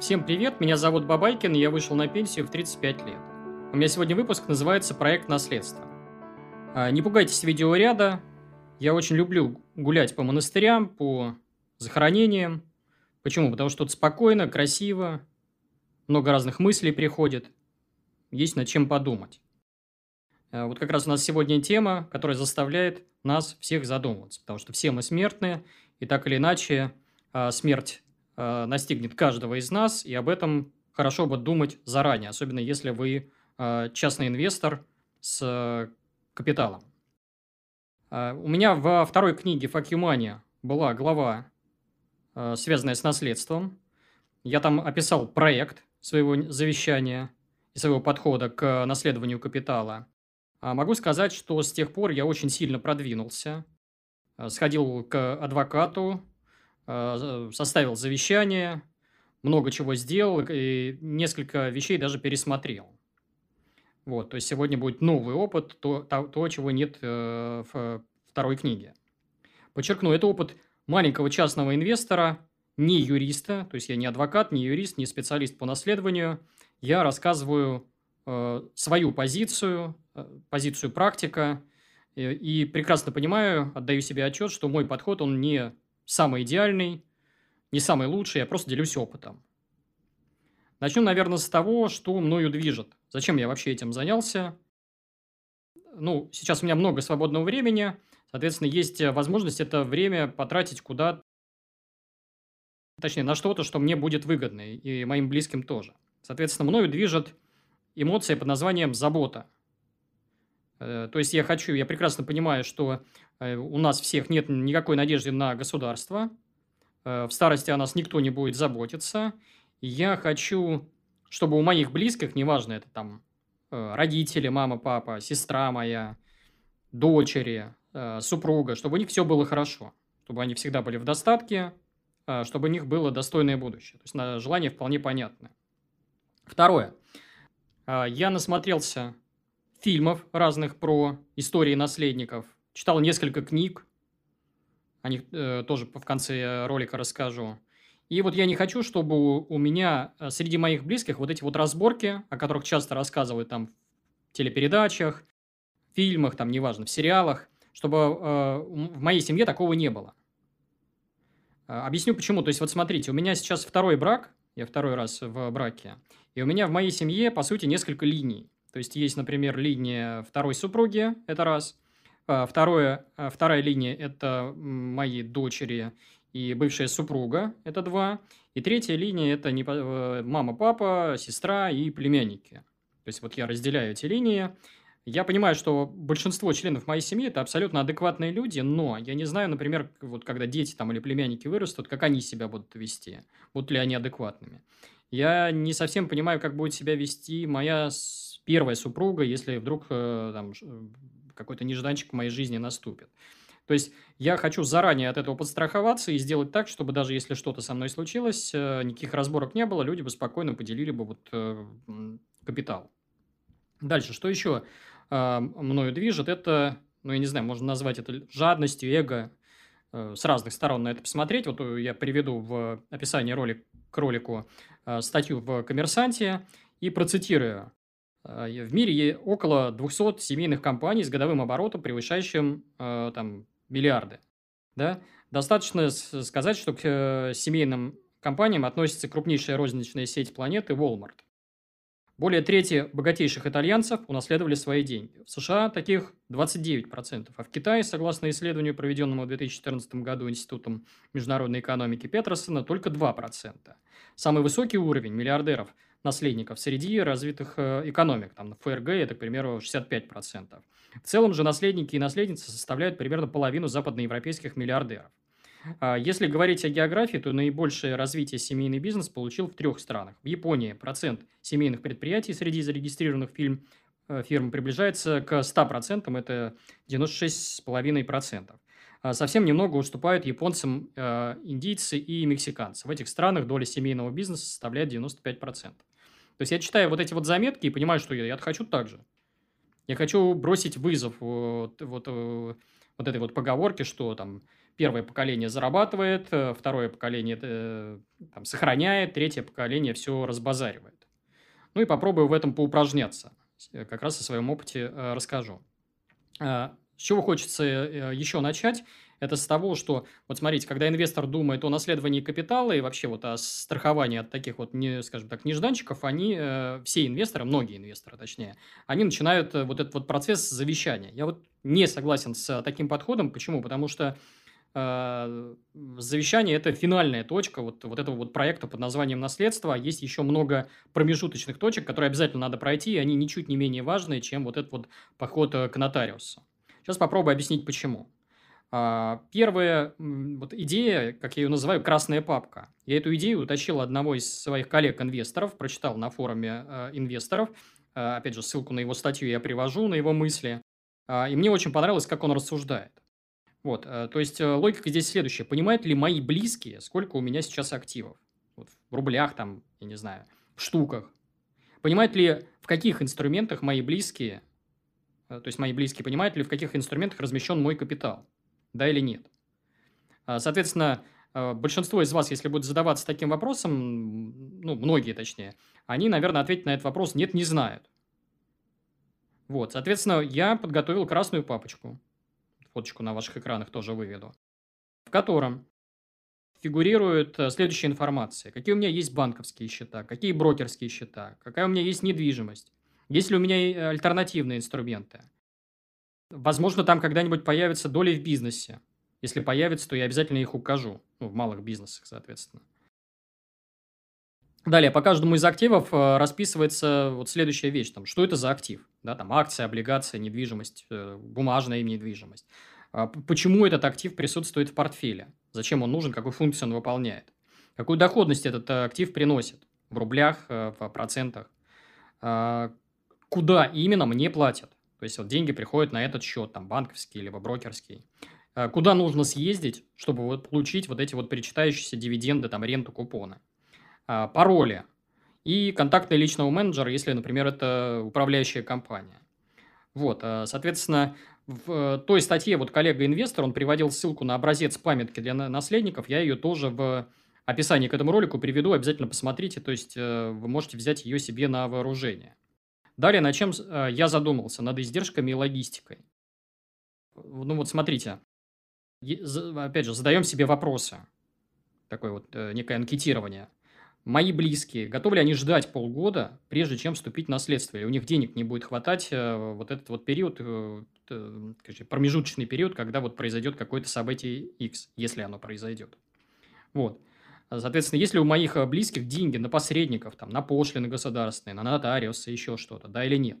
Всем привет, меня зовут Бабайкин, и я вышел на пенсию в 35 лет. У меня сегодня выпуск называется «Проект наследства». А, не пугайтесь видеоряда, я очень люблю гулять по монастырям, по захоронениям. Почему? Потому что тут спокойно, красиво, много разных мыслей приходит, есть над чем подумать. А, вот как раз у нас сегодня тема, которая заставляет нас всех задумываться, потому что все мы смертные, и так или иначе а, смерть Э, настигнет каждого из нас, и об этом хорошо бы думать заранее, особенно если вы э, частный инвестор с э, капиталом. У меня во второй книге «Fuck Money» была глава, связанная с наследством. Я там описал проект своего завещания и своего подхода к наследованию капитала. А могу сказать, что с тех пор я очень сильно продвинулся. Сходил к адвокату, составил завещание, много чего сделал и несколько вещей даже пересмотрел. Вот, то есть сегодня будет новый опыт, то, то, чего нет э, в второй книге. Подчеркну, это опыт маленького частного инвестора, не юриста, то есть я не адвокат, не юрист, не специалист по наследованию. Я рассказываю э, свою позицию, э, позицию практика, и, и прекрасно понимаю, отдаю себе отчет, что мой подход, он не самый идеальный, не самый лучший, я просто делюсь опытом. Начну, наверное, с того, что мною движет. Зачем я вообще этим занялся? Ну, сейчас у меня много свободного времени, соответственно, есть возможность это время потратить куда точнее, на что-то, что мне будет выгодно, и моим близким тоже. Соответственно, мною движет эмоция под названием «забота». Э, то есть я хочу, я прекрасно понимаю, что э, у нас всех нет никакой надежды на государство, э, в старости о нас никто не будет заботиться. Я хочу, чтобы у моих близких, неважно, это там родители, мама, папа, сестра моя, дочери, супруга, чтобы у них все было хорошо, чтобы они всегда были в достатке, чтобы у них было достойное будущее. То есть желание вполне понятно. Второе. Я насмотрелся фильмов разных про истории наследников. Читал несколько книг. О них э, тоже в конце ролика расскажу. И вот я не хочу, чтобы у меня э, среди моих близких вот эти вот разборки, о которых часто рассказывают там в телепередачах, фильмах, там, неважно, в сериалах, чтобы э, в моей семье такого не было. Э, объясню почему. То есть, вот смотрите, у меня сейчас второй брак, я второй раз в браке, и у меня в моей семье, по сути, несколько линий. То есть есть, например, линия второй супруги, это раз. А, второе, а, вторая линия – это мои дочери и бывшая супруга, это два. И третья линия – это э, мама, папа, сестра и племянники. То есть вот я разделяю эти линии. Я понимаю, что большинство членов моей семьи – это абсолютно адекватные люди, но я не знаю, например, вот когда дети там или племянники вырастут, как они себя будут вести, будут ли они адекватными. Я не совсем понимаю, как будет себя вести моя первая супруга, если вдруг э, там, э, какой-то нежданчик в моей жизни наступит. То есть я хочу заранее от этого подстраховаться и сделать так, чтобы даже если что-то со мной случилось, э, никаких разборок не было, люди бы спокойно поделили бы вот капитал. Дальше, что еще мною движет, это, ну, я не знаю, можно назвать это жадностью, эго, с разных сторон на это посмотреть. Вот я приведу в описании ролик, к ролику статью в «Коммерсанте» и процитирую. А, в мире около 200 семейных компаний с годовым оборотом, превышающим э, там, миллиарды. Да? Достаточно сказать, что к э, семейным компаниям относится крупнейшая розничная сеть планеты Walmart. Более трети богатейших итальянцев унаследовали свои деньги. В США таких 29%, а в Китае, согласно исследованию, проведенному в 2014 году Институтом международной экономики Петерсона, только 2%. Самый высокий уровень миллиардеров – наследников среди развитых э, экономик. Там, ФРГ это, к примеру, 65%. В целом же наследники и наследницы составляют примерно половину западноевропейских миллиардеров. А если говорить о географии, то наибольшее развитие семейный бизнес получил в трех странах. В Японии процент семейных предприятий среди зарегистрированных фильм, э, фирм приближается к 100%, это 96,5%. А совсем немного уступают японцам э, индийцы и мексиканцы. В этих странах доля семейного бизнеса составляет 95%. То есть я читаю вот эти вот заметки и понимаю, что я, я хочу так же. Я хочу бросить вызов вот, вот, э, вот этой вот поговорке, что там первое поколение зарабатывает, э, второе поколение э, там, сохраняет, третье поколение все разбазаривает. Ну и попробую в этом поупражняться. Как раз о своем опыте расскажу. С чего хочется еще начать? Это с того, что, вот смотрите, когда инвестор думает о наследовании капитала и вообще вот о страховании от таких вот, не, скажем так, нежданчиков, они, э, все инвесторы, многие инвесторы точнее, они начинают э, вот этот вот процесс завещания. Я вот не согласен с таким подходом. Почему? Потому что э, завещание – это финальная точка вот, вот этого вот проекта под названием «Наследство». Есть еще много промежуточных точек, которые обязательно надо пройти, и они ничуть не менее важные, чем вот этот вот поход к нотариусу. Сейчас попробую объяснить, почему. А, первая вот идея, как я ее называю, красная папка. Я эту идею утащил одного из своих коллег-инвесторов, прочитал на форуме э, инвесторов. Э, опять же, ссылку на его статью я привожу, на его мысли. И мне очень понравилось, как он рассуждает. Вот, э, то есть, э, логика здесь следующая. Понимают ли мои близкие, сколько у меня сейчас активов? Вот, в рублях там, я не знаю, в штуках. Понимают ли, в каких инструментах мои близкие, э, то есть мои близкие понимают ли, в каких инструментах размещен мой капитал? Да или нет. А, соответственно, а, большинство из вас, если будет задаваться таким вопросом, ну, многие точнее, они, наверное, ответить на этот вопрос «нет, не знают». Вот, соответственно, я подготовил красную папочку, фоточку на ваших экранах тоже выведу, в котором фигурирует э, следующая информация. Какие у меня есть банковские счета, какие брокерские счета, какая у меня есть недвижимость, есть ли у меня э, альтернативные инструменты – Возможно, там когда-нибудь появятся доли в бизнесе. Если появится, то я обязательно их укажу. Ну, в малых бизнесах, соответственно. Далее, по каждому из активов э, расписывается вот следующая вещь. Там, что это за актив? Да, там акция, облигация, недвижимость, э, бумажная им недвижимость. А почему этот актив присутствует в портфеле? Зачем он нужен? Какую функцию он выполняет? Какую доходность этот э, актив приносит? В рублях, в процентах? А куда именно мне платят? То есть вот деньги приходят на этот счет, там банковский либо брокерский. Э, куда нужно съездить, чтобы вот получить вот эти вот перечитающиеся дивиденды, там ренту, купоны? А, пароли и контакты личного менеджера, если, например, это управляющая компания. Вот, э, соответственно, в той статье вот коллега-инвестор, он приводил ссылку на образец памятки для наследников, я ее тоже в описании к этому ролику приведу, обязательно посмотрите, то есть э, вы можете взять ее себе на вооружение. Далее, на чем э, я задумался? Над издержками и логистикой. Ну вот смотрите, опять же, задаем себе вопросы. Такое вот э, некое анкетирование. Мои близкие, готовы ли они ждать полгода, прежде чем вступить в наследство? Или у них денег не будет хватать э, вот этот вот период, промежуточный период, когда вот произойдет какое-то событие X, если оно произойдет. Вот. Соответственно, если у моих э, близких деньги на посредников, там, на пошлины государственные, на нотариусы, еще что-то, да или нет?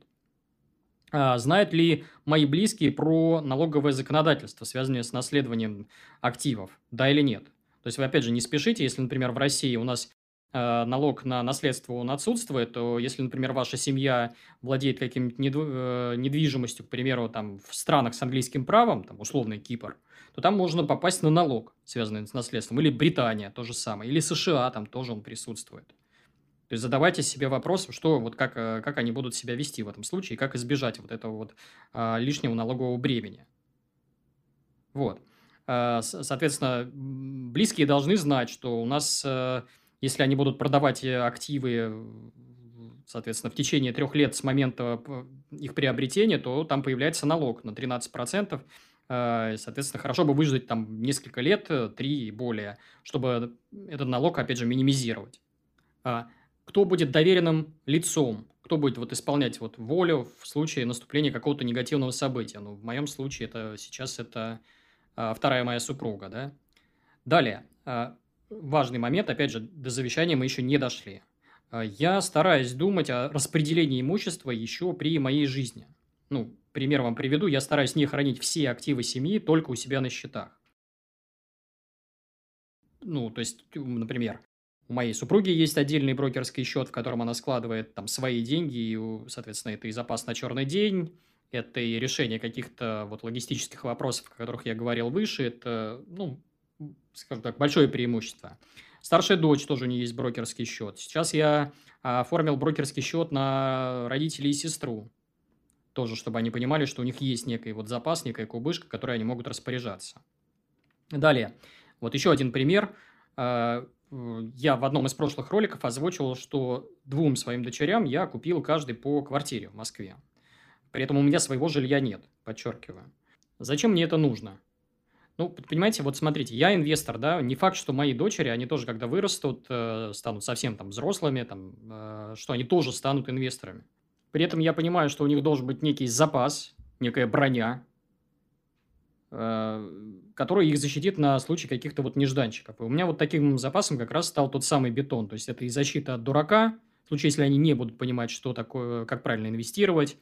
А, знают ли мои близкие про налоговое законодательство, связанное с наследованием активов, да или нет? То есть вы, опять же, не спешите, если, например, в России у нас Э, налог на наследство он отсутствует, то если, например, ваша семья владеет каким-нибудь э, недвижимостью, к примеру, там в странах с английским правом, там условный Кипр, то там можно попасть на налог, связанный с наследством. Или Британия, то же самое. Или США, там тоже он присутствует. То есть задавайте себе вопрос, что, вот как, э, как они будут себя вести в этом случае, как избежать вот этого вот а, лишнего налогового бремени. Вот. А, соответственно, близкие должны знать, что у нас если они будут продавать э, активы, соответственно, в течение трех лет с момента их приобретения, то там появляется налог на 13%. Э, соответственно, хорошо бы выждать там несколько лет, э, три и более, чтобы этот налог, опять же, минимизировать. А кто будет доверенным лицом? Кто будет вот исполнять вот волю в случае наступления какого-то негативного события? Ну, в моем случае это сейчас это а, вторая моя супруга, да? Далее. А, важный момент, опять же, до завещания мы еще не дошли. Я стараюсь думать о распределении имущества еще при моей жизни. Ну, пример вам приведу. Я стараюсь не хранить все активы семьи только у себя на счетах. Ну, то есть, например, у моей супруги есть отдельный брокерский счет, в котором она складывает там свои деньги, и, соответственно, это и запас на черный день, это и решение каких-то вот логистических вопросов, о которых я говорил выше, это, ну, скажем так, большое преимущество. Старшая дочь тоже у нее есть брокерский счет. Сейчас я оформил брокерский счет на родителей и сестру. Тоже, чтобы они понимали, что у них есть некий вот запас, некая кубышка, которой они могут распоряжаться. Далее. Вот еще один пример. А, я в одном из прошлых роликов озвучивал, что двум своим дочерям я купил каждый по квартире в Москве. При этом у меня своего жилья нет, подчеркиваю. Зачем мне это нужно? Ну, понимаете, вот смотрите, я инвестор, да, не факт, что мои дочери, они тоже, когда вырастут, э, станут совсем там взрослыми, там, э, что они тоже станут инвесторами. При этом я понимаю, что у них должен быть некий запас, некая броня, э, которая их защитит на случай каких-то вот нежданчиков. И у меня вот таким запасом как раз стал тот самый бетон. То есть, это и защита от дурака, в случае, если они не будут понимать, что такое, как правильно инвестировать,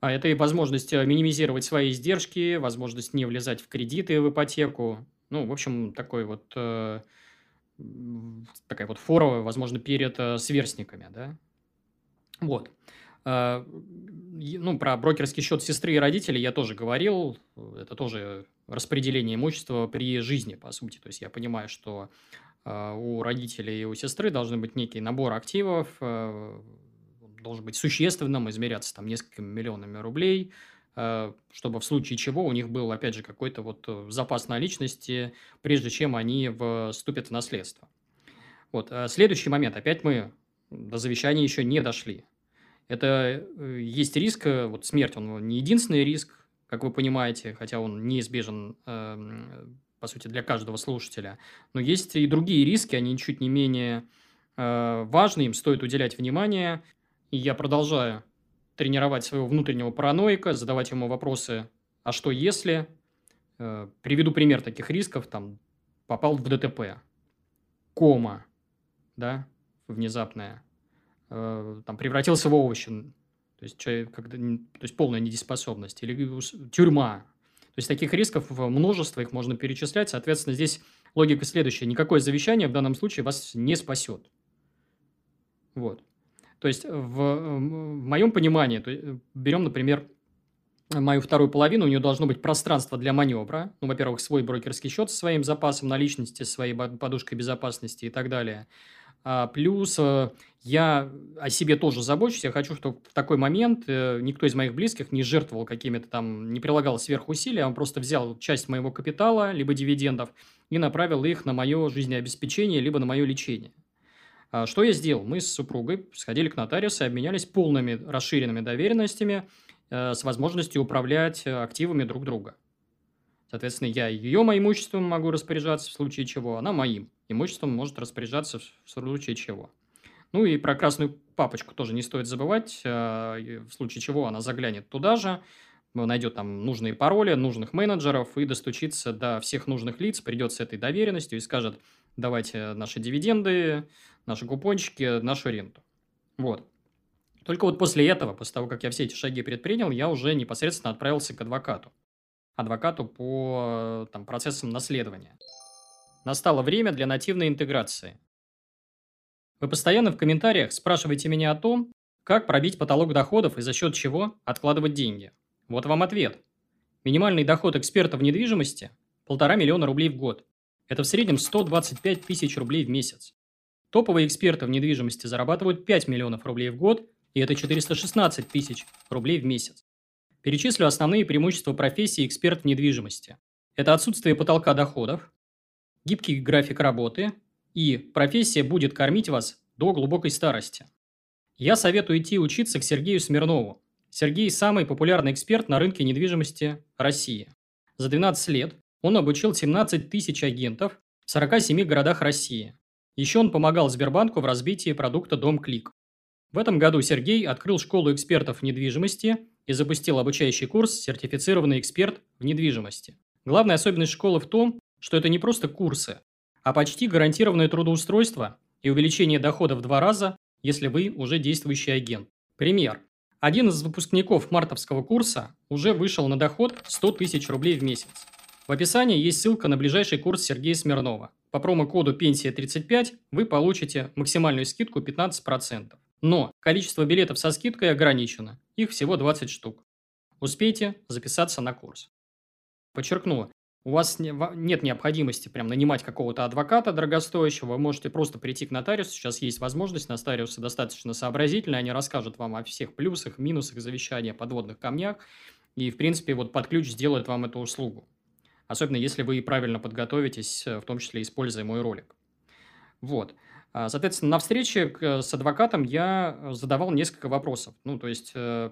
а это и возможность э, минимизировать свои издержки, возможность не влезать в кредиты, в ипотеку. Ну, в общем, такой вот э, такая вот фора, возможно, перед э, сверстниками, да. Вот. Э, ну, про брокерский счет сестры и родителей я тоже говорил. Это тоже распределение имущества при жизни, по сути. То есть, я понимаю, что э, у родителей и у сестры должен быть некий набор активов, э, должен быть существенным, измеряться там несколькими миллионами рублей, чтобы в случае чего у них был, опять же, какой-то вот запас наличности, прежде чем они вступят в наследство. Вот. Следующий момент. Опять мы до завещания еще не дошли. Это есть риск, вот смерть, он не единственный риск, как вы понимаете, хотя он неизбежен, эм, по сути, для каждого слушателя. Но есть и другие риски, они чуть не менее важны, им стоит уделять внимание. И я продолжаю тренировать своего внутреннего параноика, задавать ему вопросы «а что если?». Э, приведу пример таких рисков. Там попал в ДТП. Кома, да, внезапная. Э, там превратился в овощи. То есть, человек, когда, то есть полная недееспособность. Или тюрьма. То есть таких рисков множество, их можно перечислять. Соответственно, здесь логика следующая. Никакое завещание в данном случае вас не спасет. Вот. То есть, в, в моем понимании, то, берем, например, мою вторую половину, у нее должно быть пространство для маневра. Ну, во-первых, свой брокерский счет со своим запасом наличности, своей подушкой безопасности и так далее. А плюс э, я о себе тоже забочусь. Я хочу, чтобы в такой момент э, никто из моих близких не жертвовал какими-то там, не прилагал сверхусилий, а он просто взял часть моего капитала, либо дивидендов, и направил их на мое жизнеобеспечение, либо на мое лечение. А что я сделал? Мы с супругой сходили к нотариусу и обменялись полными расширенными доверенностями э, с возможностью управлять активами друг друга. Соответственно, я ее имуществом могу распоряжаться в случае чего, она моим имуществом может распоряжаться в случае чего. Ну и про красную папочку тоже не стоит забывать. Э, в случае чего она заглянет туда же, найдет там нужные пароли, нужных менеджеров и достучится до всех нужных лиц, придет с этой доверенностью и скажет, давайте наши дивиденды, наши купончики, нашу ренту. Вот. Только вот после этого, после того, как я все эти шаги предпринял, я уже непосредственно отправился к адвокату. Адвокату по там, процессам наследования. Настало время для нативной интеграции. Вы постоянно в комментариях спрашиваете меня о том, как пробить потолок доходов и за счет чего откладывать деньги. Вот вам ответ. Минимальный доход эксперта в недвижимости – полтора миллиона рублей в год. Это в среднем 125 тысяч рублей в месяц. Топовые эксперты в недвижимости зарабатывают 5 миллионов рублей в год, и это 416 тысяч рублей в месяц. Перечислю основные преимущества профессии эксперт в недвижимости. Это отсутствие потолка доходов, гибкий график работы и профессия будет кормить вас до глубокой старости. Я советую идти учиться к Сергею Смирнову. Сергей – самый популярный эксперт на рынке недвижимости России. За 12 лет он обучил 17 тысяч агентов в 47 городах России. Еще он помогал Сбербанку в разбитии продукта «Дом Клик». В этом году Сергей открыл школу экспертов недвижимости и запустил обучающий курс «Сертифицированный эксперт в недвижимости». Главная особенность школы в том, что это не просто курсы, а почти гарантированное трудоустройство и увеличение дохода в два раза, если вы уже действующий агент. Пример. Один из выпускников мартовского курса уже вышел на доход 100 тысяч рублей в месяц. В описании есть ссылка на ближайший курс Сергея Смирнова. По промокоду «Пенсия35» вы получите максимальную скидку 15%. Но количество билетов со скидкой ограничено. Их всего 20 штук. Успейте записаться на курс. Подчеркну, у вас нет необходимости прям нанимать какого-то адвоката дорогостоящего, вы можете просто прийти к нотариусу, сейчас есть возможность, нотариусы достаточно сообразительные, они расскажут вам о всех плюсах, минусах завещания, подводных камнях, и, в принципе, вот под ключ сделают вам эту услугу. особенно если вы правильно подготовитесь, в том числе используя мой ролик. Вот. А, соответственно, на встрече с адвокатом я задавал несколько вопросов. Ну, то есть, э,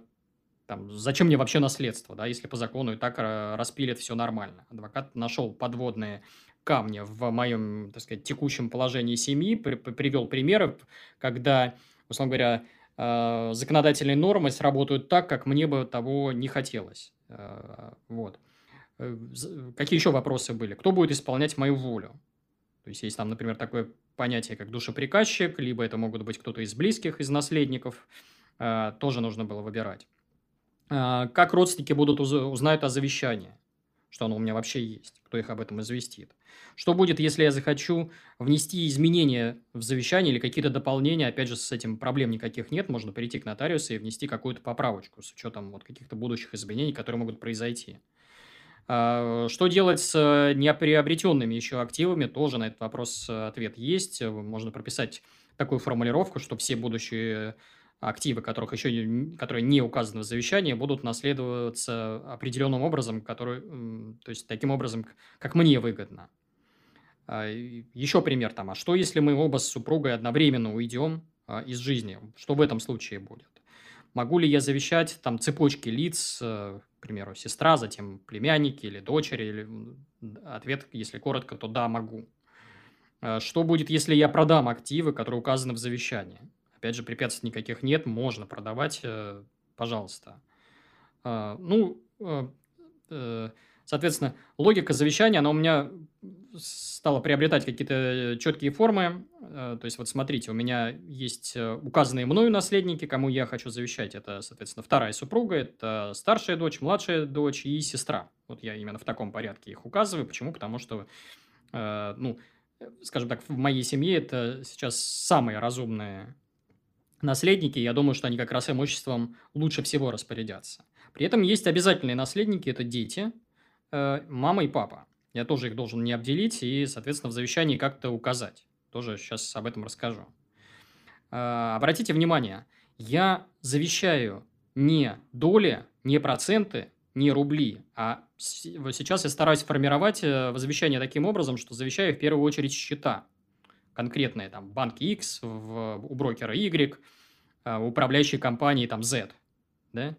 там, зачем мне вообще наследство, да, если по закону и так э, распилят все нормально. Адвокат нашел подводные камни в моем, так сказать, текущем положении семьи, при, привел примеры, когда, условно говоря, э, законодательные нормы сработают так, как мне бы того не хотелось. Э, вот. Э, какие еще вопросы были? Кто будет исполнять мою волю? То есть, есть там, например, такое понятие, как душеприказчик, либо это могут быть кто-то из близких, из наследников. Э, тоже нужно было выбирать. Э, как родственники будут уз узнают о завещании? Что оно у меня вообще есть? Кто их об этом известит? Что будет, если я захочу внести изменения в завещание или какие-то дополнения? Опять же, с этим проблем никаких нет. Можно прийти к нотариусу и внести какую-то поправочку с учетом вот каких-то будущих изменений, которые могут произойти. А, что делать с э, неприобретенными еще активами? Тоже на этот вопрос э, ответ есть. Можно прописать такую формулировку, что все будущие активы, которых еще, которые не указаны в завещании, будут наследоваться определенным образом, который, то есть таким образом, как мне выгодно. А, еще пример там, а что если мы оба с супругой одновременно уйдем а, из жизни? Что в этом случае будет? Могу ли я завещать там цепочки лиц, э, к примеру, сестра, затем племянники или дочери? Или... Ответ, если коротко, то да, могу. А, что будет, если я продам активы, которые указаны в завещании? Опять же, препятствий никаких нет, можно продавать, э, пожалуйста. Ну, э, Соответственно, логика завещания, она у меня стала приобретать какие-то э, четкие формы. Э, то есть, вот смотрите, у меня есть э, указанные мною наследники, кому я хочу завещать. Это, соответственно, вторая супруга, это старшая дочь, младшая дочь и сестра. Вот я именно в таком порядке их указываю. Почему? Потому что, ну, скажем так, в моей семье это сейчас самые разумные наследники. Я думаю, что они как раз имуществом лучше всего распорядятся. При этом есть обязательные наследники, это дети – мама и папа. Я тоже их должен не обделить и, соответственно, в завещании как-то указать. Тоже сейчас об этом расскажу. Э, обратите внимание, я завещаю не доли, не проценты, не рубли, а сейчас я стараюсь формировать э, завещание таким образом, что завещаю в первую очередь счета конкретные, там, банк X, в, у брокера Y, управляющей компании, там, Z, да,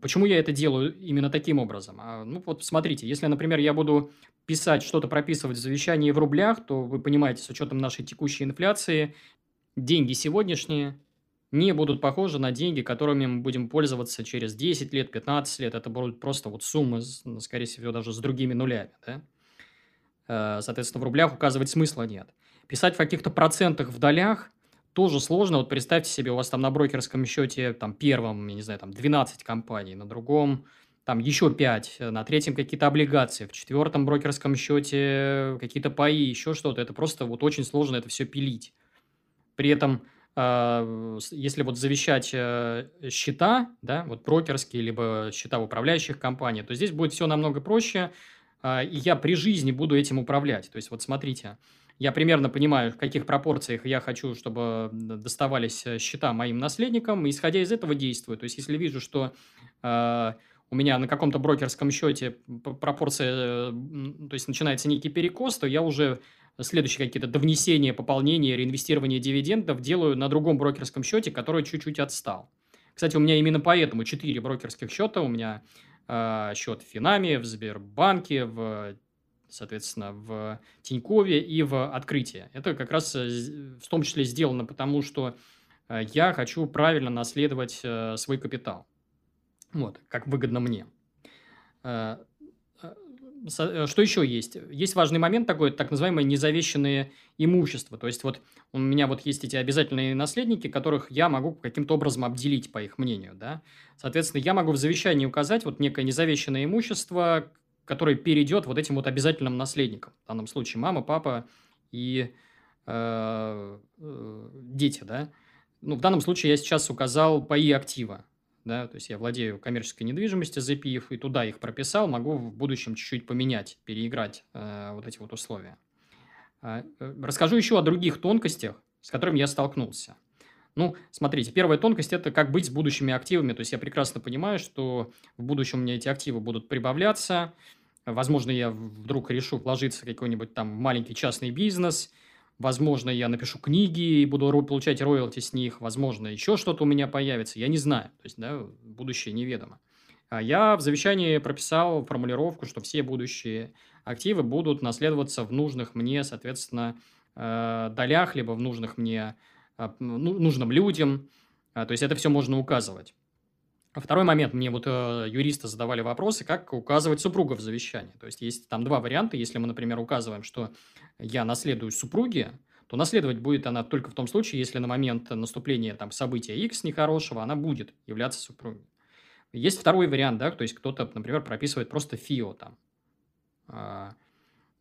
Почему я это делаю именно таким образом? А, ну, вот смотрите, если, например, я буду писать, что-то прописывать в завещании в рублях, то вы понимаете, с учетом нашей текущей инфляции, деньги сегодняшние не будут похожи на деньги, которыми мы будем пользоваться через 10 лет, 15 лет. Это будут просто вот суммы, ну, скорее всего, даже с другими нулями. Да? Э, соответственно, в рублях указывать смысла нет. Писать в каких-то процентах в долях тоже сложно. Вот представьте себе, у вас там на брокерском счете, там, первом, я не знаю, там, 12 компаний, на другом там еще 5, на третьем какие-то облигации, в четвертом брокерском счете какие-то паи, еще что-то. Это просто вот очень сложно это все пилить. При этом, э, если вот завещать э, счета, да, вот брокерские, либо счета в управляющих компаниях, то здесь будет все намного проще, э, и я при жизни буду этим управлять. То есть, вот смотрите, я примерно понимаю, в каких пропорциях я хочу, чтобы доставались э, счета моим наследникам, и исходя из этого действую. То есть, если вижу, что э, у меня на каком-то брокерском счете пропорция, то есть начинается некий перекос, то я уже следующие какие-то довнесения, пополнения, реинвестирования дивидендов делаю на другом брокерском счете, который чуть-чуть отстал. Кстати, у меня именно поэтому 4 брокерских счета. У меня э, счет в Финаме, в Сбербанке, в соответственно, в Тинькове и в открытии. Это как раз э, в том числе сделано потому, что э, я хочу правильно наследовать э, свой капитал. Вот, как выгодно мне. Что еще есть? Есть важный момент такой, так называемое незавещенное имущество. То есть, вот у меня вот есть эти обязательные наследники, которых я могу каким-то образом обделить, по их мнению. Да? Соответственно, я могу в завещании указать вот некое незавещенное имущество, который перейдет вот этим вот обязательным наследникам. В данном случае мама, папа и э, э, дети, да. Ну, в данном случае я сейчас указал паи актива, да, то есть я владею коммерческой недвижимостью, запив, и туда их прописал, могу в будущем чуть-чуть поменять, переиграть э, вот эти вот условия. А, э, расскажу еще о других тонкостях, с которыми я столкнулся. Ну, смотрите, первая тонкость – это как быть с будущими активами. То есть, я прекрасно понимаю, что в будущем у меня эти активы будут прибавляться. Возможно, я вдруг решу вложиться в какой-нибудь там маленький частный бизнес. Возможно, я напишу книги и буду получать роялти с них. Возможно, еще что-то у меня появится. Я не знаю. То есть, да, будущее неведомо. А я в завещании прописал формулировку, что все будущие активы будут наследоваться в нужных мне, соответственно, э, долях, либо в нужных мне, нужным людям. А, то есть это все можно указывать. Второй момент. Мне вот э, юристы задавали вопросы, как указывать супруга в завещании. То есть есть там два варианта. Если мы, например, указываем, что я наследую супруги, то наследовать будет она только в том случае, если на момент наступления там события X нехорошего она будет являться супругой. Есть второй вариант, да, то есть кто-то, например, прописывает просто ФИО там, э,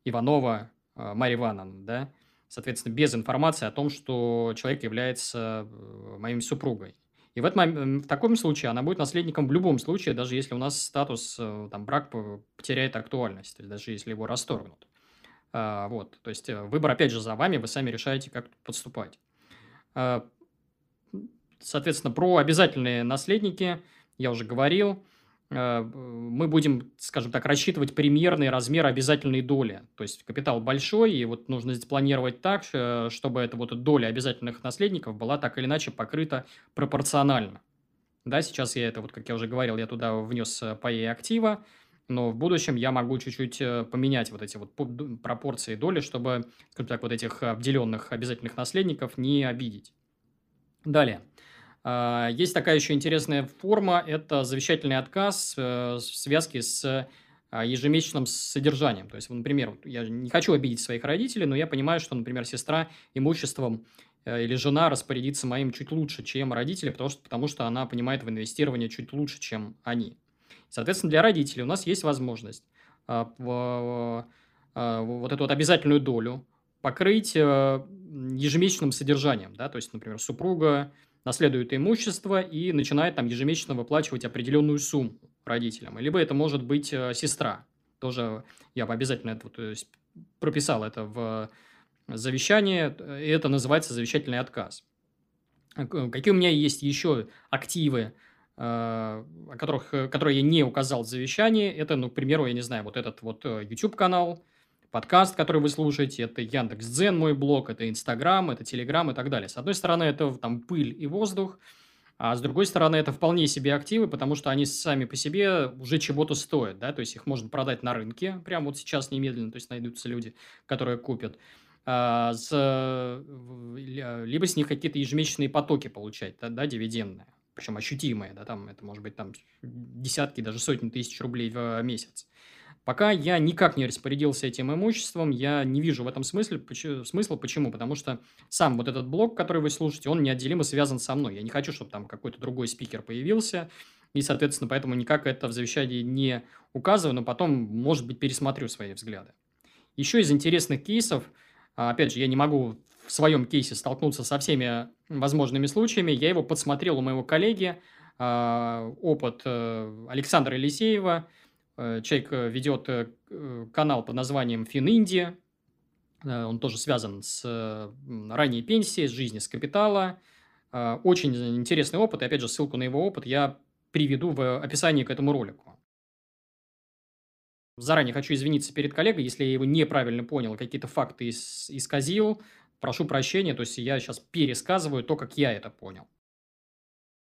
Иванова э, Марья Ивановна, да, соответственно, без информации о том, что человек является э, моей супругой. И в, этом, в таком случае она будет наследником в любом случае, даже если у нас статус, э, там, брак потеряет актуальность, то есть даже если его расторгнут. А, вот, то есть э, выбор опять же за вами, вы сами решаете, как подступать. А, соответственно, про обязательные наследники – я уже говорил, мы будем, скажем так, рассчитывать примерный размер обязательной доли. То есть капитал большой, и вот нужно планировать так, э, чтобы эта вот доля обязательных наследников была так или иначе покрыта пропорционально. Да, сейчас я это, вот как я уже говорил, я туда внес э, паи актива, но в будущем я могу чуть-чуть поменять вот эти вот пропорции доли, чтобы, скажем так, вот этих обделенных обязательных наследников не обидеть. Далее. А, есть такая еще интересная форма – это завещательный отказ э, в связке с а, ежемесячным содержанием. То есть, например, я не хочу обидеть своих родителей, но я понимаю, что, например, сестра имуществом э, или жена распорядится моим чуть лучше, чем родители, потому что, потому что она понимает в инвестировании чуть лучше, чем они. Соответственно, для родителей у нас есть возможность а, вот эту вот обязательную долю покрыть э, ежемесячным содержанием. Да? То есть, например, супруга наследует имущество и начинает там ежемесячно выплачивать определенную сумму родителям. Либо это может быть э, сестра. Тоже я бы обязательно это вот, э, прописал это в завещание, и это называется завещательный отказ. Какие у меня есть еще активы, э, о которых, которые я не указал в завещании, это, ну, к примеру, я не знаю, вот этот вот YouTube-канал, подкаст, который вы слушаете, это Яндекс.Дзен, мой блог, это Инстаграм, это Телеграм и так далее. С одной стороны, это там пыль и воздух, а с другой стороны, это вполне себе активы, потому что они сами по себе уже чего-то стоят, да, то есть их можно продать на рынке, прямо вот сейчас немедленно, то есть найдутся люди, которые купят, а, с, либо с них какие-то ежемесячные потоки получать, да, да дивидендные, причем ощутимые, да, там это может быть там десятки, даже сотни тысяч рублей в месяц. Пока я никак не распорядился этим имуществом, я не вижу в этом смысле, почему, смысла. Почему? Потому что сам вот этот блог, который вы слушаете, он неотделимо связан со мной. Я не хочу, чтобы там какой-то другой спикер появился, и, соответственно, поэтому никак это в завещании не указываю, но потом, может быть, пересмотрю свои взгляды. Еще из интересных кейсов, а, опять же, я не могу в своем кейсе столкнуться со всеми возможными случаями, я его подсмотрел у моего коллеги, а, опыт э, Александра Елисеева – человек э, ведет э, канал под названием Фининдия. Он тоже связан с ранней пенсией, с жизнью с капитала. Очень интересный опыт. И опять же, ссылку на его опыт я приведу в описании к этому ролику. Заранее хочу извиниться перед коллегой, если я его неправильно понял, какие-то факты исказил. Прошу прощения, то есть я сейчас пересказываю то, как я это понял.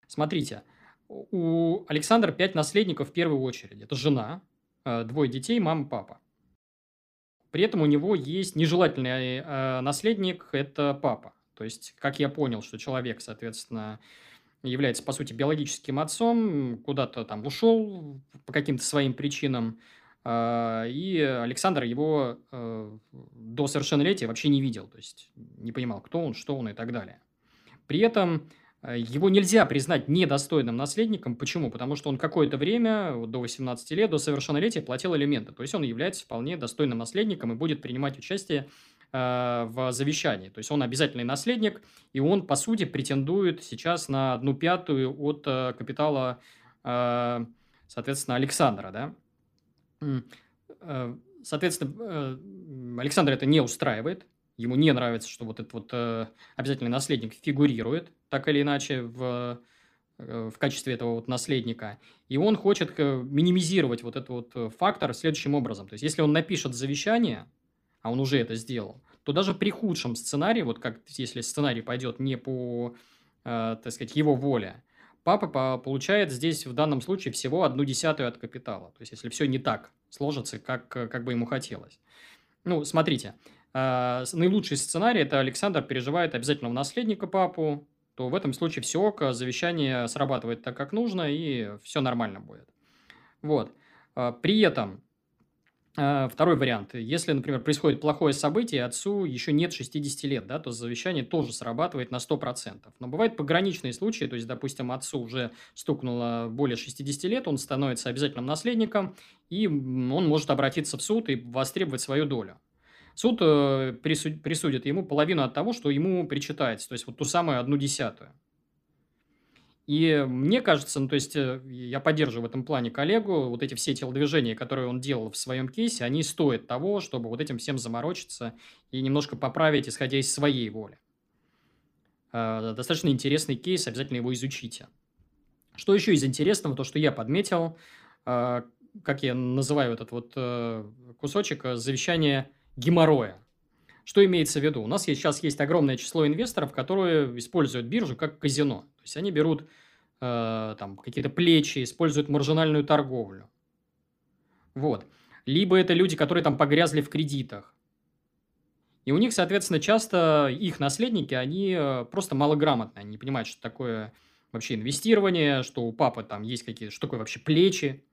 Смотрите, у Александра пять наследников в первую очередь. Это жена, э, двое детей, мама, папа. При этом у него есть нежелательный э, наследник – это папа. То есть, как я понял, что человек, соответственно, является, по сути, биологическим отцом, куда-то там ушел по каким-то своим причинам, э, и Александр его до совершеннолетия вообще не видел, то есть не понимал, кто он, что он и так далее. При этом его нельзя признать недостойным наследником. Почему? Потому что он какое-то время, до 18 лет, до совершеннолетия платил алименты. То есть он является вполне достойным наследником и будет принимать участие э, в завещании. То есть он обязательный наследник, и он, по сути, претендует сейчас на одну пятую от э, капитала, соответственно, Александра. Да? Соответственно, Александр это не устраивает. Ему не нравится, что вот этот вот обязательный наследник фигурирует так или иначе в э, в качестве этого вот наследника, и он хочет э, минимизировать вот этот вот э, фактор следующим образом. То есть, если он напишет завещание, а он уже это сделал, то даже при худшем сценарии, вот как если сценарий пойдет не по, э, так сказать, его воле, папа получает здесь в данном случае всего одну десятую от капитала. То есть, если все не так сложится, как, как бы ему хотелось. Ну, смотрите, э, наилучший сценарий – это Александр переживает обязательного наследника папу, то в этом случае все ок, завещание срабатывает так, как нужно, и все нормально будет. Вот. Э, при этом а, второй вариант. Если, например, происходит плохое событие, отцу еще нет 60 лет, да, то завещание тоже срабатывает на 100%. Но бывают пограничные случаи, то есть, допустим, отцу уже стукнуло более 60 лет, он становится обязательным наследником, и он может обратиться в суд и востребовать свою долю. Суд э, присудит ему половину от того, что ему причитается, то есть вот ту самую одну десятую. И мне кажется, ну, то есть, э, я поддерживаю в этом плане коллегу, вот эти все телодвижения, которые он делал в своем кейсе, они стоят того, чтобы вот этим всем заморочиться и немножко поправить, исходя из своей воли. Э, достаточно интересный кейс, обязательно его изучите. Что еще из интересного, то, что я подметил, как я называю этот вот кусочек, завещание геморроя. Что имеется в виду? У нас сейчас есть огромное число инвесторов, которые используют биржу как казино. То есть они берут э, там какие-то плечи, используют маржинальную торговлю. Вот. Либо это люди, которые там погрязли в кредитах. И у них, соответственно, часто их наследники, они э, просто малограмотные. Они не понимают, что такое вообще инвестирование, что у папы там есть какие-то, что такое вообще плечи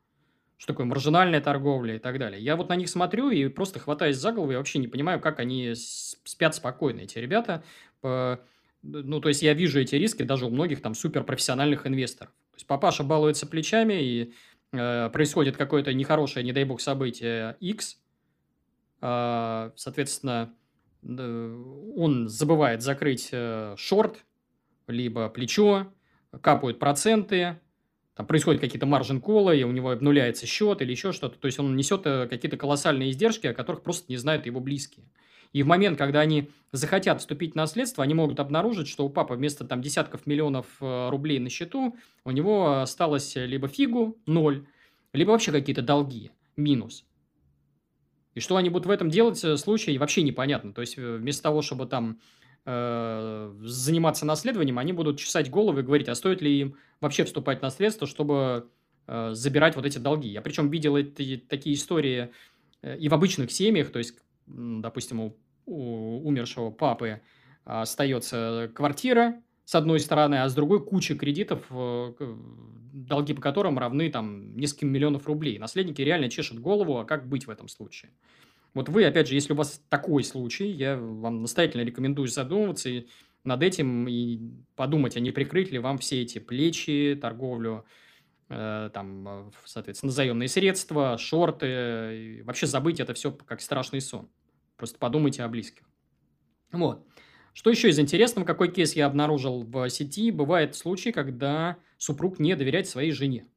что такое маржинальная торговля и так далее. Я вот на них смотрю и просто хватаюсь за голову, я вообще не понимаю, как они спят спокойно, эти ребята. Ну, то есть, я вижу эти риски даже у многих там суперпрофессиональных инвесторов. То есть, папаша балуется плечами, и э, происходит какое-то нехорошее, не дай бог, событие X. Э, соответственно, э, он забывает закрыть э, шорт, либо плечо, капают проценты, там происходят какие-то маржин-колы, и у него обнуляется счет или еще что-то. То есть, он несет э, какие-то колоссальные издержки, о которых просто не знают его близкие. И в момент, когда они захотят вступить в наследство, они могут обнаружить, что у папы вместо там десятков миллионов э, рублей на счету у него осталось либо фигу, ноль, либо вообще какие-то долги, минус. И что они будут в этом делать, в э, случае вообще непонятно. То есть, вместо того, чтобы там э, заниматься наследованием, они будут чесать головы и говорить, а стоит ли им вообще вступать в наследство, чтобы э, забирать вот эти долги. Я причем видел эти, такие истории э, и в обычных семьях, то есть, допустим, у, у умершего папы остается квартира, с одной стороны, а с другой куча кредитов, э, долги по которым равны там нескольким миллионов рублей. Наследники реально чешут голову, а как быть в этом случае? Вот вы, опять же, если у вас такой случай, я вам настоятельно рекомендую задумываться и над этим и подумать, а не прикрыть ли вам все эти плечи, торговлю, э, там, э, соответственно, заемные средства, шорты, вообще забыть это все как страшный сон. Просто подумайте о близких. Вот. Что еще из интересного, какой кейс я обнаружил в сети? Бывает случаи, когда супруг не доверяет своей жене.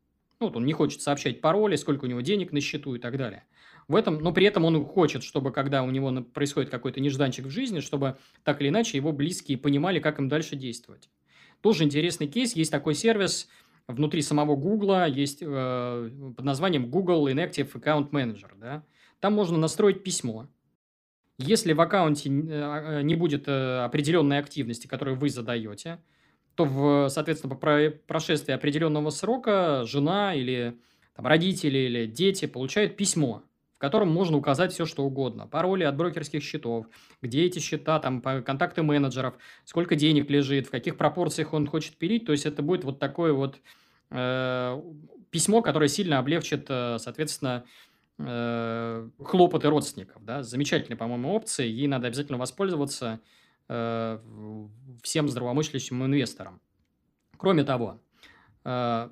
Ну, вот он не хочет сообщать пароли, сколько у него денег на счету и так далее в этом, но при этом он хочет, чтобы когда у него происходит какой-то нежданчик в жизни, чтобы так или иначе его близкие понимали, как им дальше действовать. Тоже интересный кейс. Есть такой сервис внутри самого Google, есть э, под названием Google Inactive Account Manager. Да? Там можно настроить письмо. Если в аккаунте э, не будет э, определенной активности, которую вы задаете, то, в, соответственно, по прошествии определенного срока жена или там, родители или дети получают письмо котором можно указать все, что угодно. Пароли от брокерских счетов, где эти счета, там, контакты менеджеров, сколько денег лежит, в каких пропорциях он хочет пилить. То есть, это будет вот такое вот э, письмо, которое сильно облегчит, э, соответственно, э, хлопоты родственников. Да? Замечательная, по-моему, опция. Ей надо обязательно воспользоваться э, всем здравомыслящим инвесторам. Кроме того, э,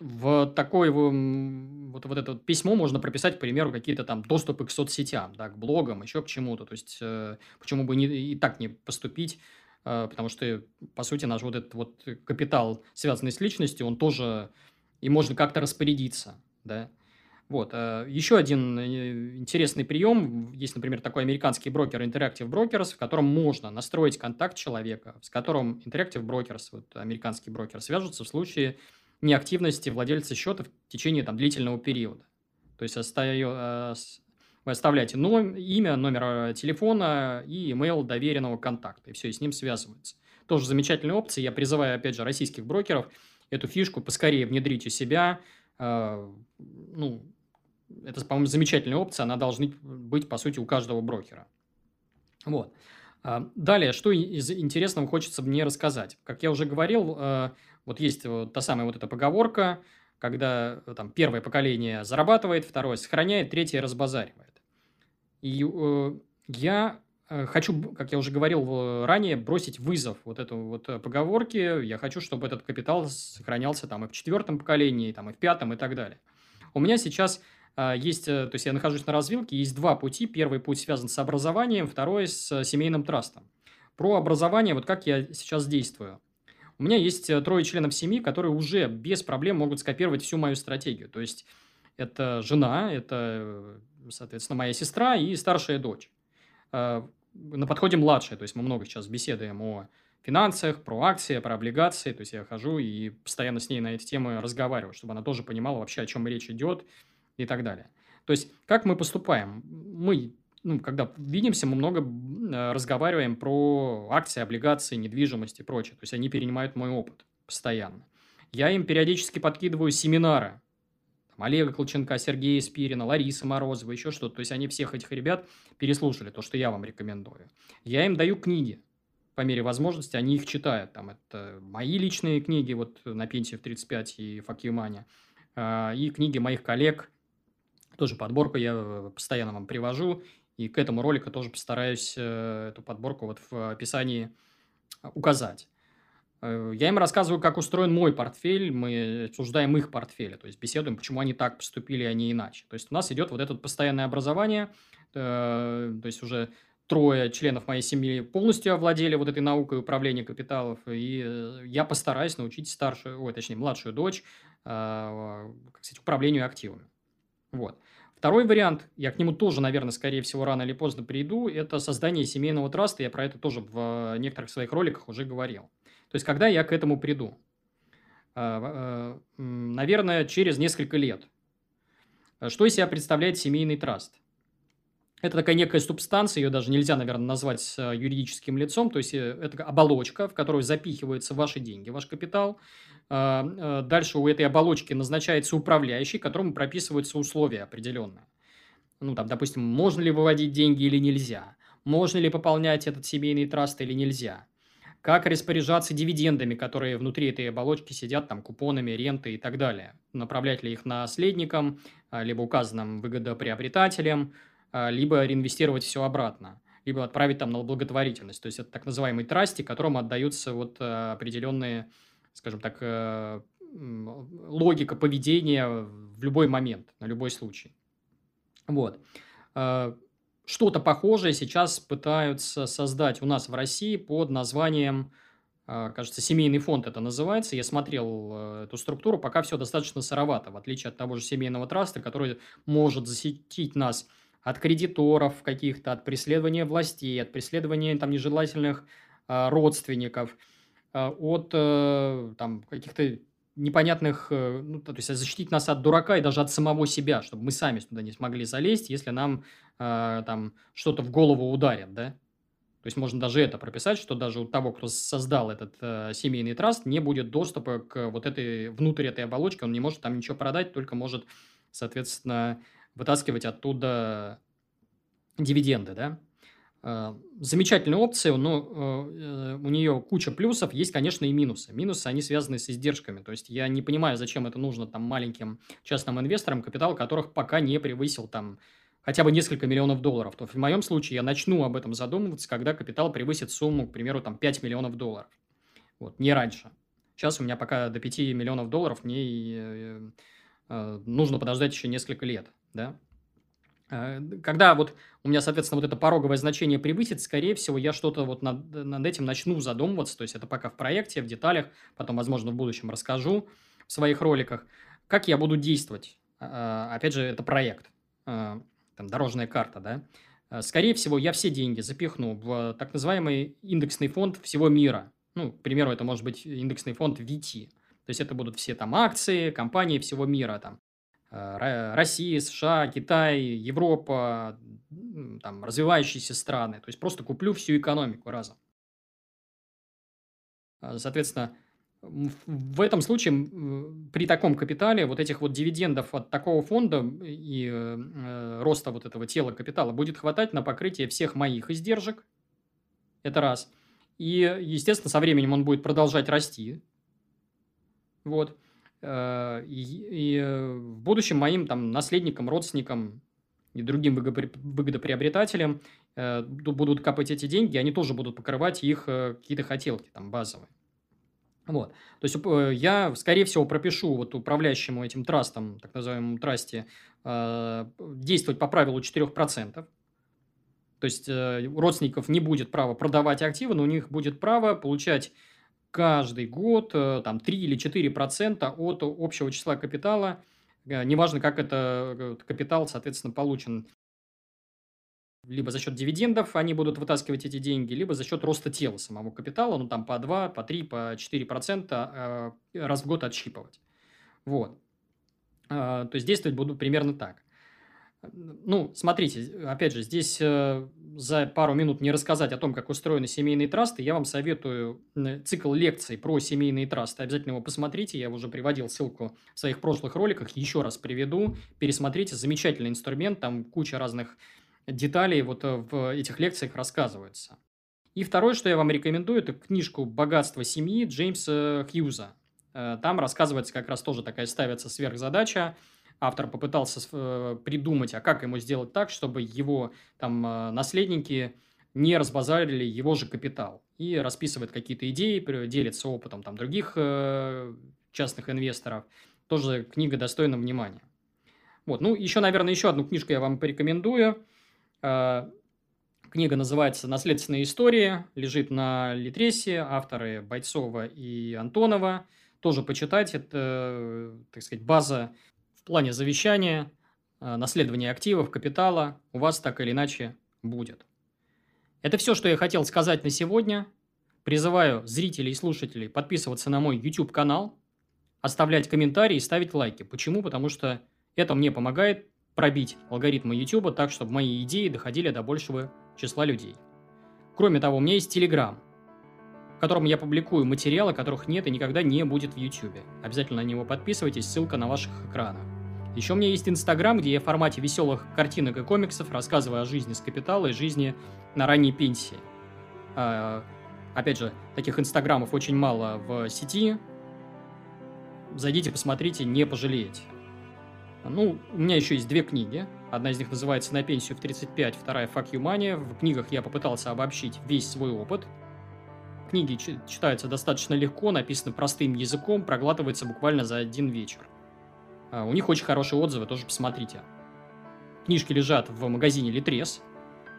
в такое вот, вот это вот письмо можно прописать, к примеру, какие-то там доступы к соцсетям, да, к блогам, еще к чему-то. То есть, э, почему бы не, и так не поступить, э, потому что, по сути, наш вот этот вот капитал, связанный с личностью, он тоже, и можно как-то распорядиться, да. Вот. Э, Еще один э, интересный прием. Есть, например, такой американский брокер Interactive Brokers, в котором можно настроить контакт человека, с которым Interactive Brokers, вот американский брокер, свяжутся в случае неактивности владельца счета в течение там, длительного периода. То есть остаю, вы оставляете ном, имя, номер телефона и email доверенного контакта, и все, и с ним связывается. Тоже замечательная опция. Я призываю, опять же, российских брокеров эту фишку поскорее внедрить у себя. Э, ну, это, по-моему, замечательная опция. Она должна быть, по сути, у каждого брокера. Вот. Далее, что из интересного хочется мне рассказать. Как я уже говорил, э, вот есть вот та самая вот эта поговорка, когда там первое поколение зарабатывает, второе сохраняет, третье разбазаривает. И э, я э, хочу, как я уже говорил ранее, бросить вызов вот эту вот э, поговорке. Я хочу, чтобы этот капитал сохранялся там и в четвертом поколении, там и в пятом и так далее. У меня сейчас э, есть, то есть я нахожусь на развилке, есть два пути. Первый путь связан с образованием, второй с семейным трастом. Про образование, вот как я сейчас действую. У меня есть трое членов семьи, которые уже без проблем могут скопировать всю мою стратегию. То есть это жена, это соответственно, моя сестра и старшая дочь. А, на подходе младшая, то есть мы много сейчас беседуем о финансах, про акции, про облигации. То есть я хожу и постоянно с ней на эти темы разговариваю, чтобы она тоже понимала вообще, о чем речь идет и так далее. То есть как мы поступаем? Мы, ну, когда видимся, мы много разговариваем про акции, облигации, недвижимость и прочее. То есть они перенимают мой опыт постоянно. Я им периодически подкидываю семинары там, Олега Колченка, Сергея Спирина, Лариса Морозова, еще что-то. То есть они всех этих ребят переслушали, то, что я вам рекомендую. Я им даю книги. По мере возможности они их читают. Там это мои личные книги, вот на пенсии в 35 и Факьюмане, а, и книги моих коллег. Тоже подборку я постоянно вам привожу. И к этому ролику тоже постараюсь э, эту подборку вот в описании указать. Э, я им рассказываю, как устроен мой портфель, мы обсуждаем их портфели, то есть беседуем, почему они так поступили, а не иначе. То есть у нас идет вот это постоянное образование, э, то есть уже трое членов моей семьи полностью овладели вот этой наукой управления капиталов, и я постараюсь научить старшую, ой, точнее, младшую дочь, как сказать, управлению активами. Вот. Второй вариант, я к нему тоже, наверное, скорее всего, рано или поздно приду, это создание семейного траста. Я про это тоже в некоторых своих роликах уже говорил. То есть, когда я к этому приду? А, а, наверное, через несколько лет. Что из себя представляет семейный траст? Это такая некая субстанция, ее даже нельзя, наверное, назвать э, юридическим лицом, то есть э, это оболочка, в которую запихиваются ваши деньги, ваш капитал. А, э, дальше у этой оболочки назначается управляющий, которому прописываются условия определенные. Ну, там, допустим, можно ли выводить деньги или нельзя, можно ли пополнять этот семейный траст или нельзя как распоряжаться дивидендами, которые внутри этой оболочки сидят, там, купонами, ренты и так далее. Направлять ли их наследникам, а, либо указанным выгодоприобретателям, либо реинвестировать все обратно, либо отправить там на благотворительность. То есть, это так называемый трасти, которому отдаются вот а, определенные, скажем так, э, логика поведения в любой момент, на любой случай. Вот. Что-то похожее сейчас пытаются создать у нас в России под названием, а, кажется, семейный фонд это называется. Я смотрел э, эту структуру, пока все достаточно сыровато, в отличие от того же семейного траста, который может защитить нас от кредиторов каких-то, от преследования властей, от преследования там нежелательных а, родственников, а, от э, там каких-то непонятных, э, ну, то есть защитить нас от дурака и даже от самого себя, чтобы мы сами туда не смогли залезть, если нам э, там что-то в голову ударит, да. То есть можно даже это прописать, что даже у того, кто создал этот э, семейный траст, не будет доступа к вот этой, внутрь этой оболочки, он не может там ничего продать, только может, соответственно, вытаскивать оттуда дивиденды, да. Э, замечательная опция, но э, у нее куча плюсов, есть, конечно, и минусы. Минусы, они связаны с издержками. То есть, я не понимаю, зачем это нужно там маленьким частным инвесторам, капитал которых пока не превысил там хотя бы несколько миллионов долларов. То в моем случае я начну об этом задумываться, когда капитал превысит сумму, к примеру, там 5 миллионов долларов. Вот, не раньше. Сейчас у меня пока до 5 миллионов долларов мне э, нужно подождать еще несколько лет, да. Э, когда вот у меня, соответственно, вот это пороговое значение превысит, скорее всего, я что-то вот над, над этим начну задумываться. То есть, это пока в проекте, в деталях. Потом, возможно, в будущем расскажу в своих роликах. Как я буду действовать? а, опять же, это проект, а, там, дорожная карта, да, а, скорее всего, я все деньги запихну в так называемый индексный фонд всего мира. Ну, к примеру, это может быть индексный фонд VT. То есть, это будут все там акции, компании всего мира, там, Россия, США, Китай, Европа, там, развивающиеся страны. То есть, просто куплю всю экономику разом. Соответственно, в этом случае при таком капитале вот этих вот дивидендов от такого фонда и э, роста вот этого тела капитала будет хватать на покрытие всех моих издержек. Это раз. И, естественно, со временем он будет продолжать расти. Вот. Э, и, и в будущем моим там наследникам, родственникам и другим выгодоприобретателям э, будут капать эти деньги, они тоже будут покрывать их э, какие-то хотелки там базовые. Вот. То есть э, я, скорее всего, пропишу вот управляющему этим трастом, так называемому трасте, э, действовать по правилу 4%. То есть э, у родственников не будет права продавать активы, но у них будет право получать каждый год там 3 или 4% от общего числа капитала, неважно, как это капитал, соответственно, получен либо за счет дивидендов они будут вытаскивать эти деньги, либо за счет роста тела самого капитала, ну там по 2, по 3, по 4 процента э, раз в год отщипывать. Вот. Э, то есть действовать буду примерно так. Ну, смотрите, опять же, здесь э, за пару минут не рассказать о том, как устроены семейные трасты. Я вам советую цикл лекций про семейные трасты. Обязательно его посмотрите. Я уже приводил ссылку в своих прошлых роликах. Еще раз приведу. Пересмотрите. Замечательный инструмент. Там куча разных деталей вот э, в этих лекциях рассказывается. И второе, что я вам рекомендую, это книжку «Богатство семьи» Джеймса Хьюза. Э, там рассказывается как раз тоже такая ставится сверхзадача. Автор попытался э, придумать, а как ему сделать так, чтобы его там наследники не разбазарили его же капитал. И расписывает какие-то идеи, делится опытом там, других частных инвесторов. Тоже книга достойна внимания. Вот. Ну, еще, наверное, еще одну книжку я вам порекомендую – Э, книга называется «Наследственные истории», лежит на Литресе, авторы Бойцова и Антонова. Тоже почитать, это, так сказать, база в плане завещания, э, наследования активов, капитала у вас так или иначе будет. Это все, что я хотел сказать на сегодня. Призываю зрителей и слушателей подписываться на мой YouTube-канал, оставлять комментарии и ставить лайки. Почему? Потому что это мне помогает пробить алгоритмы YouTube так, чтобы мои идеи доходили до большего числа людей. Кроме того, у меня есть Telegram, в котором я публикую материалы, которых нет и никогда не будет в YouTube. Обязательно на него подписывайтесь, ссылка на ваших экранах. Еще у меня есть Инстаграм, где я в формате веселых картинок и комиксов рассказываю о жизни с капитала и жизни на ранней пенсии. А, опять же, таких инстаграмов очень мало в сети. Зайдите, посмотрите, не пожалеете. Ну, у меня еще есть две книги. Одна из них называется «На пенсию в 35», вторая «Fuck you money». В книгах я попытался обобщить весь свой опыт. Книги читаются достаточно легко, написаны простым языком, проглатывается буквально за один вечер. А, у них очень хорошие отзывы, тоже посмотрите. Книжки лежат в магазине Литрес.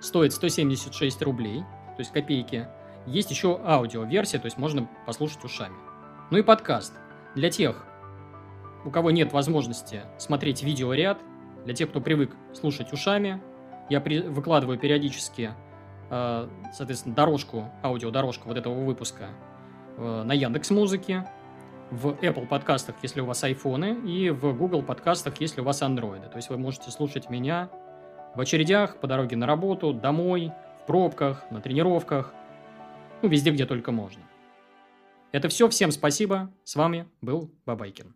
Стоит 176 рублей, то есть копейки. Есть еще аудиоверсия, то есть можно послушать ушами. Ну и подкаст. Для тех, у кого нет возможности смотреть видеоряд, для тех, кто привык слушать ушами, я при... выкладываю периодически, э, соответственно, дорожку, аудиодорожку вот этого выпуска э, на Яндекс Музыке, в Apple подкастах, если у вас айфоны, и в Google подкастах, если у вас андроиды. То есть вы можете слушать меня в очередях, по дороге на работу, домой, в пробках, на тренировках, ну, везде, где только можно. Это все. Всем спасибо. С вами был Бабайкин.